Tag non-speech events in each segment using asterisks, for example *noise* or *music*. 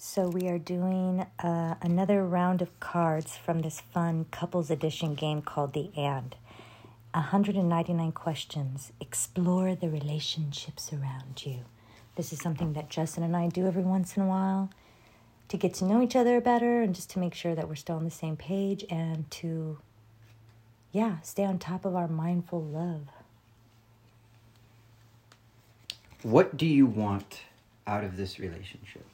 So, we are doing uh, another round of cards from this fun couples edition game called The And. 199 questions. Explore the relationships around you. This is something that Justin and I do every once in a while to get to know each other better and just to make sure that we're still on the same page and to, yeah, stay on top of our mindful love. What do you want out of this relationship?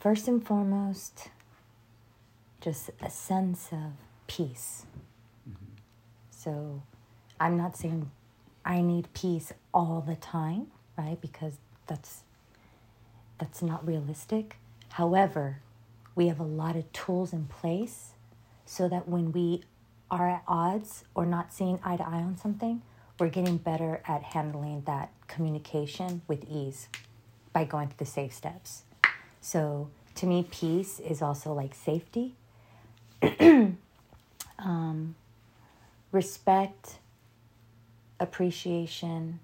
First and foremost, just a sense of peace. Mm-hmm. So I'm not saying I need peace all the time, right? Because that's that's not realistic. However, we have a lot of tools in place so that when we are at odds or not seeing eye to eye on something, we're getting better at handling that communication with ease by going through the safe steps. So to me, peace is also like safety, *clears throat* um, respect, appreciation,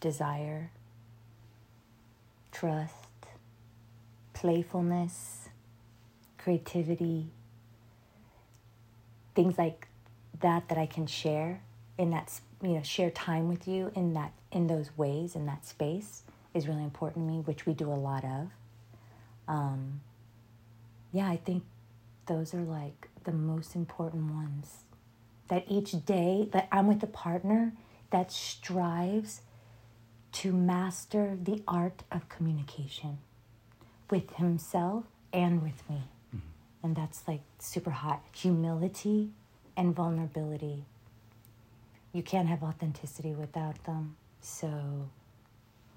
desire, trust, playfulness, creativity, things like that that I can share in that you know share time with you in that in those ways in that space is really important to me, which we do a lot of um, yeah, I think those are like the most important ones. That each day that I'm with a partner that strives to master the art of communication with himself and with me. Mm-hmm. And that's like super hot. Humility and vulnerability. You can't have authenticity without them. So,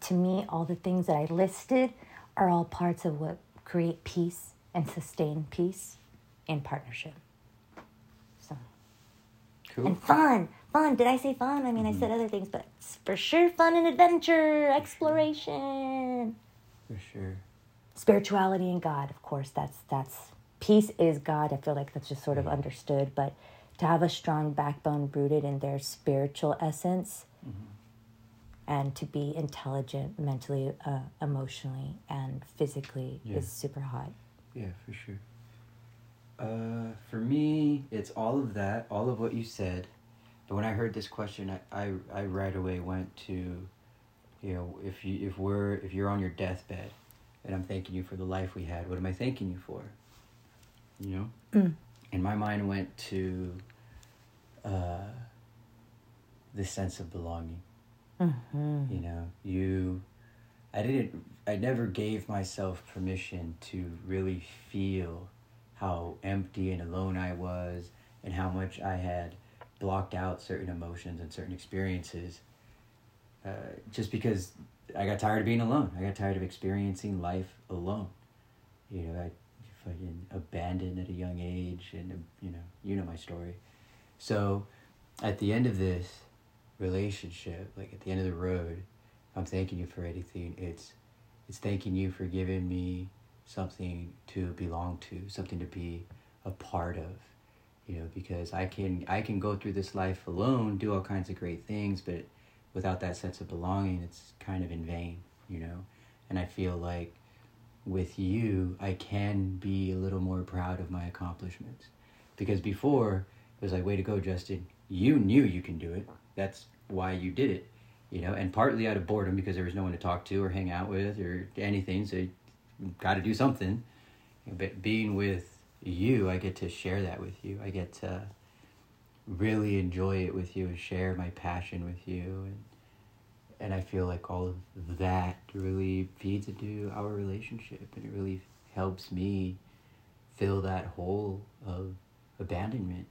to me, all the things that I listed are all parts of what create peace and sustain peace in partnership. So, cool. and fun, fun. Did I say fun? I mean, mm-hmm. I said other things, but for sure, fun and adventure, exploration. For sure. Spirituality and God, of course. That's that's peace is God. I feel like that's just sort of understood, but to have a strong backbone rooted in their spiritual essence. Mm-hmm and to be intelligent mentally, uh, emotionally, and physically yeah. is super hot. Yeah, for sure. Uh, for me, it's all of that, all of what you said. But when I heard this question, I, I, I right away went to, you know, if you if we're if you're on your deathbed, and I'm thanking you for the life we had, what am I thanking you for? You know, mm. and my mind went to, uh, this sense of belonging Mm-hmm. You know, you, I didn't, I never gave myself permission to really feel how empty and alone I was and how much I had blocked out certain emotions and certain experiences uh, just because I got tired of being alone. I got tired of experiencing life alone. You know, I fucking abandoned at a young age and, you know, you know my story. So at the end of this, relationship, like at the end of the road, I'm thanking you for anything. It's it's thanking you for giving me something to belong to, something to be a part of. You know, because I can I can go through this life alone, do all kinds of great things, but without that sense of belonging, it's kind of in vain, you know. And I feel like with you, I can be a little more proud of my accomplishments. Because before, it was like, way to go, Justin. You knew you can do it. That's why you did it you know and partly out of boredom because there was no one to talk to or hang out with or anything so you got to do something. But being with you i get to share that with you. I get to really enjoy it with you and share my passion with you and and i feel like all of that really feeds into our relationship and it really helps me fill that hole of abandonment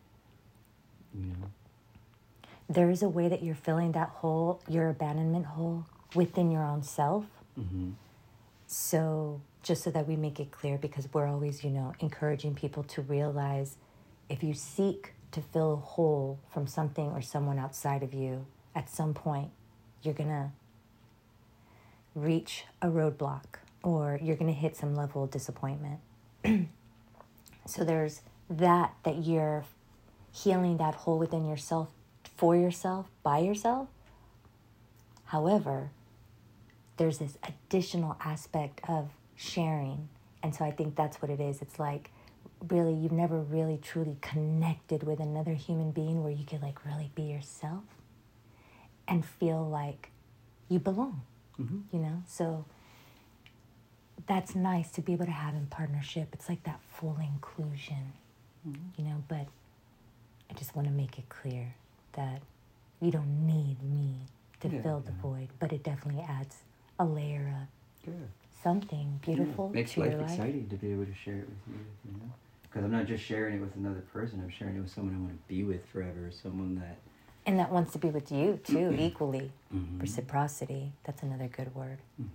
there is a way that you're filling that hole, your abandonment hole, within your own self. Mm-hmm. So, just so that we make it clear, because we're always, you know, encouraging people to realize if you seek to fill a hole from something or someone outside of you, at some point, you're going to reach a roadblock or you're going to hit some level of disappointment. *clears throat* so, there's that, that you're healing that hole within yourself for yourself, by yourself. However, there's this additional aspect of sharing. And so I think that's what it is. It's like really you've never really truly connected with another human being where you could like really be yourself and feel like you belong. Mm-hmm. You know? So that's nice to be able to have in partnership. It's like that full inclusion. Mm-hmm. You know, but I just want to make it clear that you don't need me to Yeah, fill the yeah. void, but it definitely adds a layer of Yeah. something beautiful. Makes to life your life. exciting to be able to share it with you, you know? Because I'm not just sharing it with another person, I'm sharing it with someone I want to be with forever, someone that. And that wants to be with you too, equally. Mhm. Reciprocity. That's another good word. Mhm.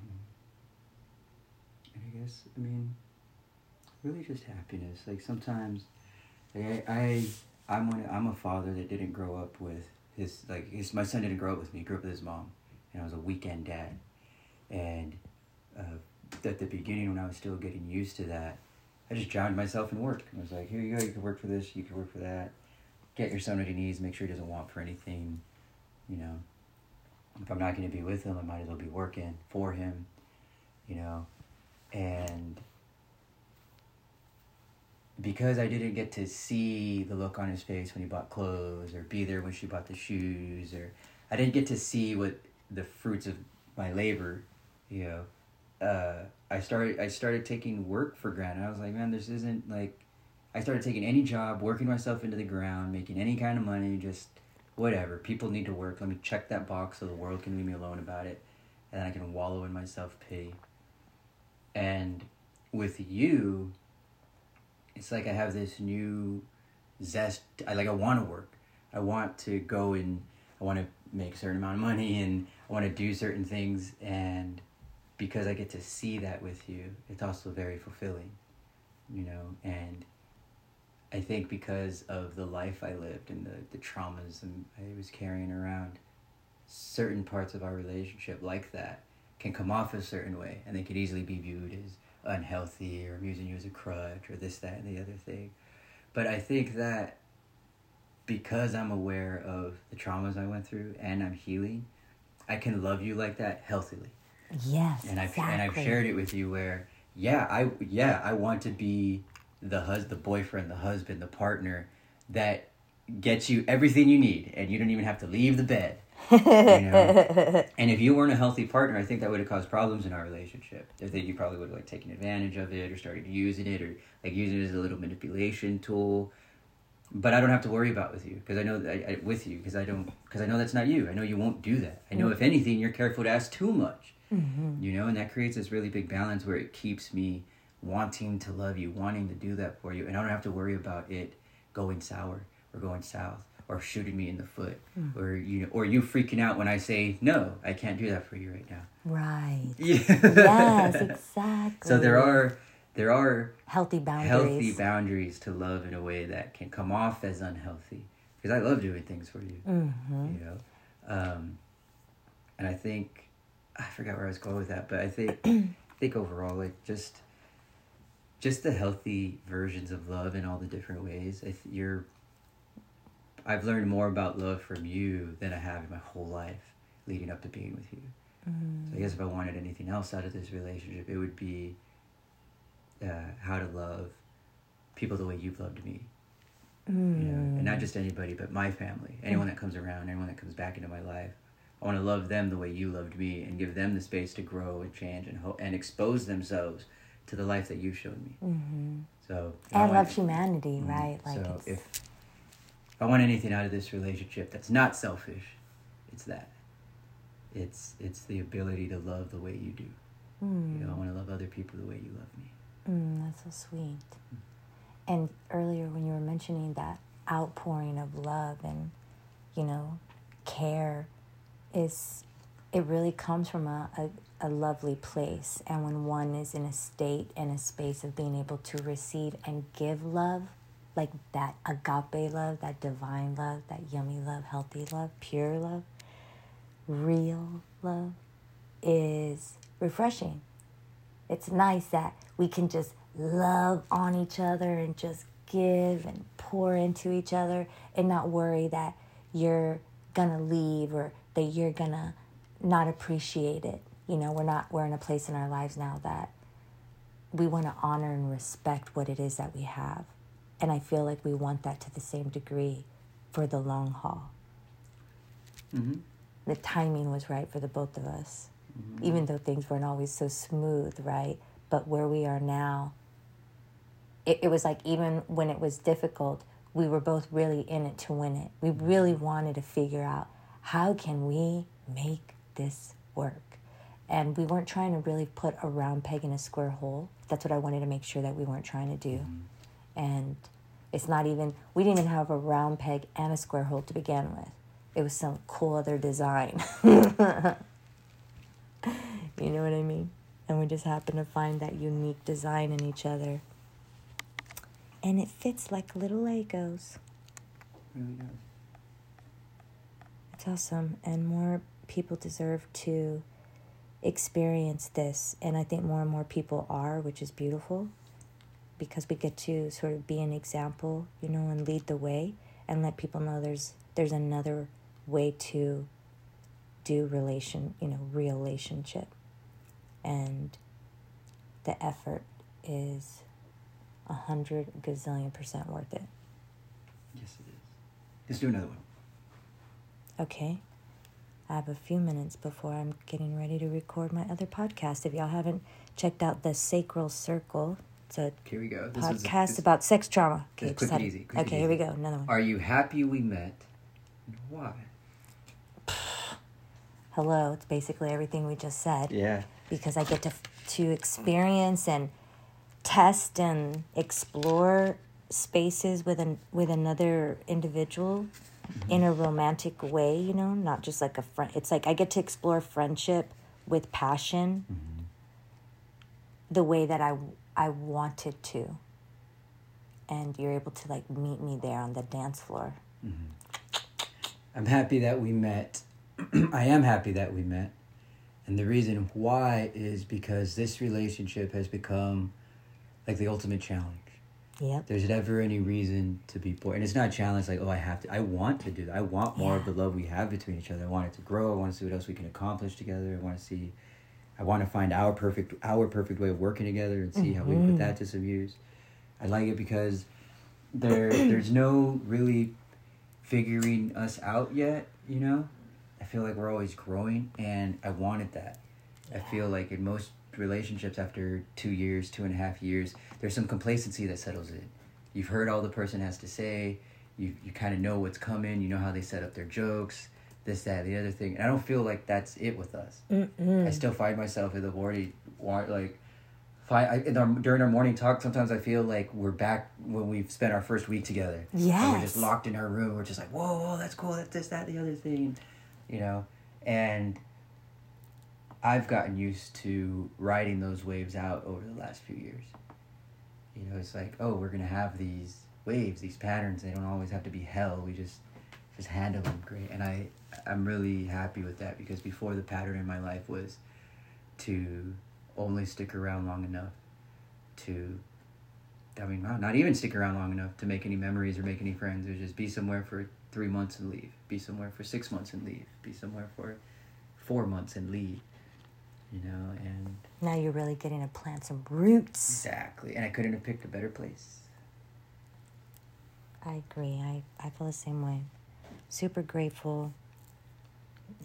And I guess, I mean, really just happiness. Like sometimes, like I, I I'm one, I'm a father that didn't grow up with his like his my son didn't grow up with me. He grew up with his mom, and I was a weekend dad. And uh, at the beginning, when I was still getting used to that, I just drowned myself in work. I was like, here you go, you can work for this, you can work for that. Get your son what he needs. Make sure he doesn't want for anything. You know, if I'm not going to be with him, I might as well be working for him. You know, and because I didn't get to see the look on his face when he bought clothes or be there when she bought the shoes or I didn't get to see what the fruits of my labor, you know, uh, I started I started taking work for granted. I was like, man, this isn't like I started taking any job, working myself into the ground, making any kind of money, just whatever. People need to work. Let me check that box so the world can leave me alone about it. And then I can wallow in my self pity. And with you, it's like I have this new zest. I like I want to work. I want to go and I want to make a certain amount of money and I want to do certain things and because I get to see that with you, it's also very fulfilling, you know, and I think because of the life I lived and the, the traumas and I was carrying around, certain parts of our relationship like that can come off a certain way and they could easily be viewed as unhealthy or I'm using you as a crutch or this, that, and the other thing. But I think that because I'm aware of the traumas I went through and I'm healing, I can love you like that healthily Yes. and I've exactly. and I've shared it with you where yeah I yeah I want to be the hus the boyfriend the husband the partner that gets you everything you need and you don't even have to leave the bed know *laughs* and if you weren't a healthy partner I think that would have caused problems in our relationship. I think you probably would have like taken advantage of it or started using it or like using it as a little manipulation tool. But I don't have to worry about with you because I know that I, I, with you because I don't because I know that's not you. I know you won't do that. I know if anything you're careful to ask too much. Mm-hmm. you know and that creates this really big balance where it keeps me wanting to love you wanting to do that for you and i don't have to worry about it going sour or going south or shooting me in the foot Mm. or you know or you freaking out when i say no i can't do that for you right now Right. yeah *laughs* yes, exactly. *laughs* so there are there are healthy boundaries. healthy boundaries to love in a way that can come off as unhealthy because i love doing things for you mm-hmm. you know um, and i think i forgot where i was going with that but i think *clears throat* i think overall like just just the healthy versions of love in all the different ways If you're i've learned more about love from you than i have in my whole life leading up to being with you so i guess if i wanted anything else out of this relationship it would be uh, how to love people the way you've loved me you know, and not just anybody, but my family, anyone that comes around, anyone that comes back into my life. I want to love them the way you loved me, and give them the space to grow and change and ho- and expose themselves to the life that you've shown me. Mm-hmm. So And I love want- humanity, Mhm. right? Like so it's, if if I want anything out of this relationship that's not selfish, it's that. It's it's the ability to love the way you do. mm, You know, I want to love other people the way you love me. mm, that's so sweet. And earlier when you were mentioning that outpouring of love and, you know, care is it really comes from a, a, a lovely place and when one is in a state and a space of being able to receive and give love like that agape love that divine love that yummy love healthy love pure love real love is refreshing it's nice that we can just love on each other and just give and pour into each other and not worry that you're gonna leave or that you're gonna not appreciate it you know, we're not we're in a place in our lives now that we want to honor and respect what it is that we have. And I feel like we want that to the same degree for the long haul. Mm-hmm. The timing was right for the both of us, Mhm. even though things weren't always so smooth, right? But where we are now, it, it was like even when it was difficult, we were both really in it to win it. We really wanted to figure out how can we make this work? And we weren't trying to really put a round peg in a square hole. That's what I wanted to make sure that we weren't trying to do. And it's not even, we didn't even have a round peg and a square hole to begin with. It was some cool other design. *laughs* you know what I mean? And we just happened to find that unique design in each other. And it fits like little Legos. Really does. It's awesome. And more people deserve to experience this. And I think more and more people are, which is beautiful because we get to sort of be an example, you know, and lead the way and let people know there's there's another way to do relation, you know, relationship. And the effort is a hundred gazillion percent worth it. Yes, it is. Let's do another one. Okay. I have a few minutes before I'm getting ready to record my other podcast. If y'all haven't checked out the Sacral Circle, it's a Here we go. This was- podcast this- about sex trauma. this just quick and easy, quick and okay, here we go. Another one. Are you happy we met? And Why? Hello. It's basically everything we just said. Yeah. because I get to to experience and test and explore spaces with an with another individual mm-hmm. in a romantic way, you know, not just like a friend. It's like I get to explore friendship with passion mm-hmm. the way that I I wanted to. And you're able to like meet me there on the dance floor. Mm-hmm. I'm happy that we met. *clears throat* I am happy that we met. And the reason why is because this relationship has become like the ultimate challenge. Yep. There's never any reason to be bored. And it's not a challenge like, oh, I have to. I want to do that. I want more of the love we have between each other. I want it to grow. I want to see what else we can accomplish together. I want to see, I want to find our perfect, our perfect way of working together and see how we put that mm-hmm. to some use. I like it because there, there's no really figuring us out yet, you know? I feel like we're always growing and I wanted that. I feel like in most relationships after two years, two and a half years, there's some complacency that settles in. You've heard all the person has to say, you, you kind of know what's coming, you know how they set up their jokes, this, that, the other thing. And I don't feel like that's it with us. Mm-mm. I still find myself in the morning, like, I, in our, during our morning talk, sometimes I feel like we're back when we've spent our first week together. Yeah. we're just locked in our room. We're just like, whoa, whoa, that's cool. That's this, that, the other thing, you know. And I've gotten used to riding those waves out over the last few years. You know, it's like, oh, we're gonna have these waves, these patterns. They don't always have to be hell. We just just handle them great. And I I'm really happy with that because before the pattern in my life was to only stick around long enough to I mean, not even stick around long enough to make any memories or make any friends. It was just be somewhere for three months and leave. Be somewhere for six months and leave. Be somewhere for four months and leave. You know, and Now you're really getting to plant some roots. exactly. And I couldn't have picked a better place. I agree. I, I feel the same way. Super grateful.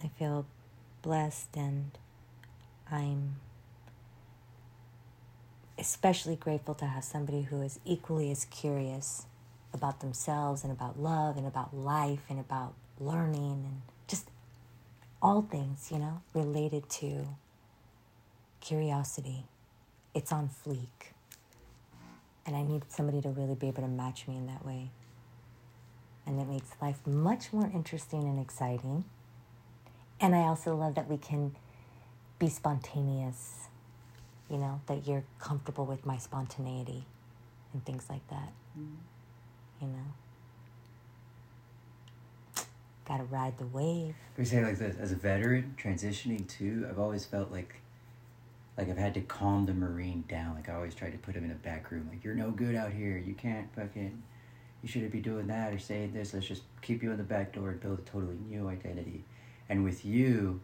I feel blessed and I'm especially grateful to have somebody who is equally as curious about themselves and about love and about life and about learning and just all things, you know, related to curiosity. It's on fleek. And I need somebody to really be able to match me in that way. And it makes life much more interesting and exciting. And I also love that we can be spontaneous, you know, that you're comfortable with my spontaneity and things like that. Mm-hmm. You know? Gotta ride the wave. We say like this: as a veteran transitioning too, I've always felt like, like I've had to calm the marine down. Like I always tried to put him in a back room. Like you're no good out here. You can't fucking. You shouldn't be doing that or saying this. Let's just keep you in the back door and build a totally new identity. And with you,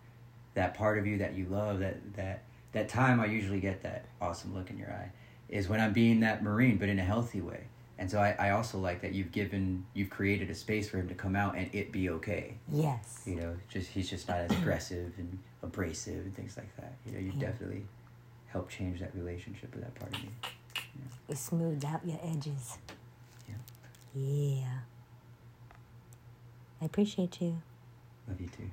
that part of you that you love that that that time I usually get that awesome look in your eye is when I'm being that marine but in a healthy way and so I, I also like that you've given you've created a space for him to come out and it be okay Yes. you know just he's just not as *clears throat* aggressive and abrasive and things like that you know you Yeah. definitely helped change that relationship with that part of me It smoothed out your edges. Yeah. Yeah. I appreciate you. love you too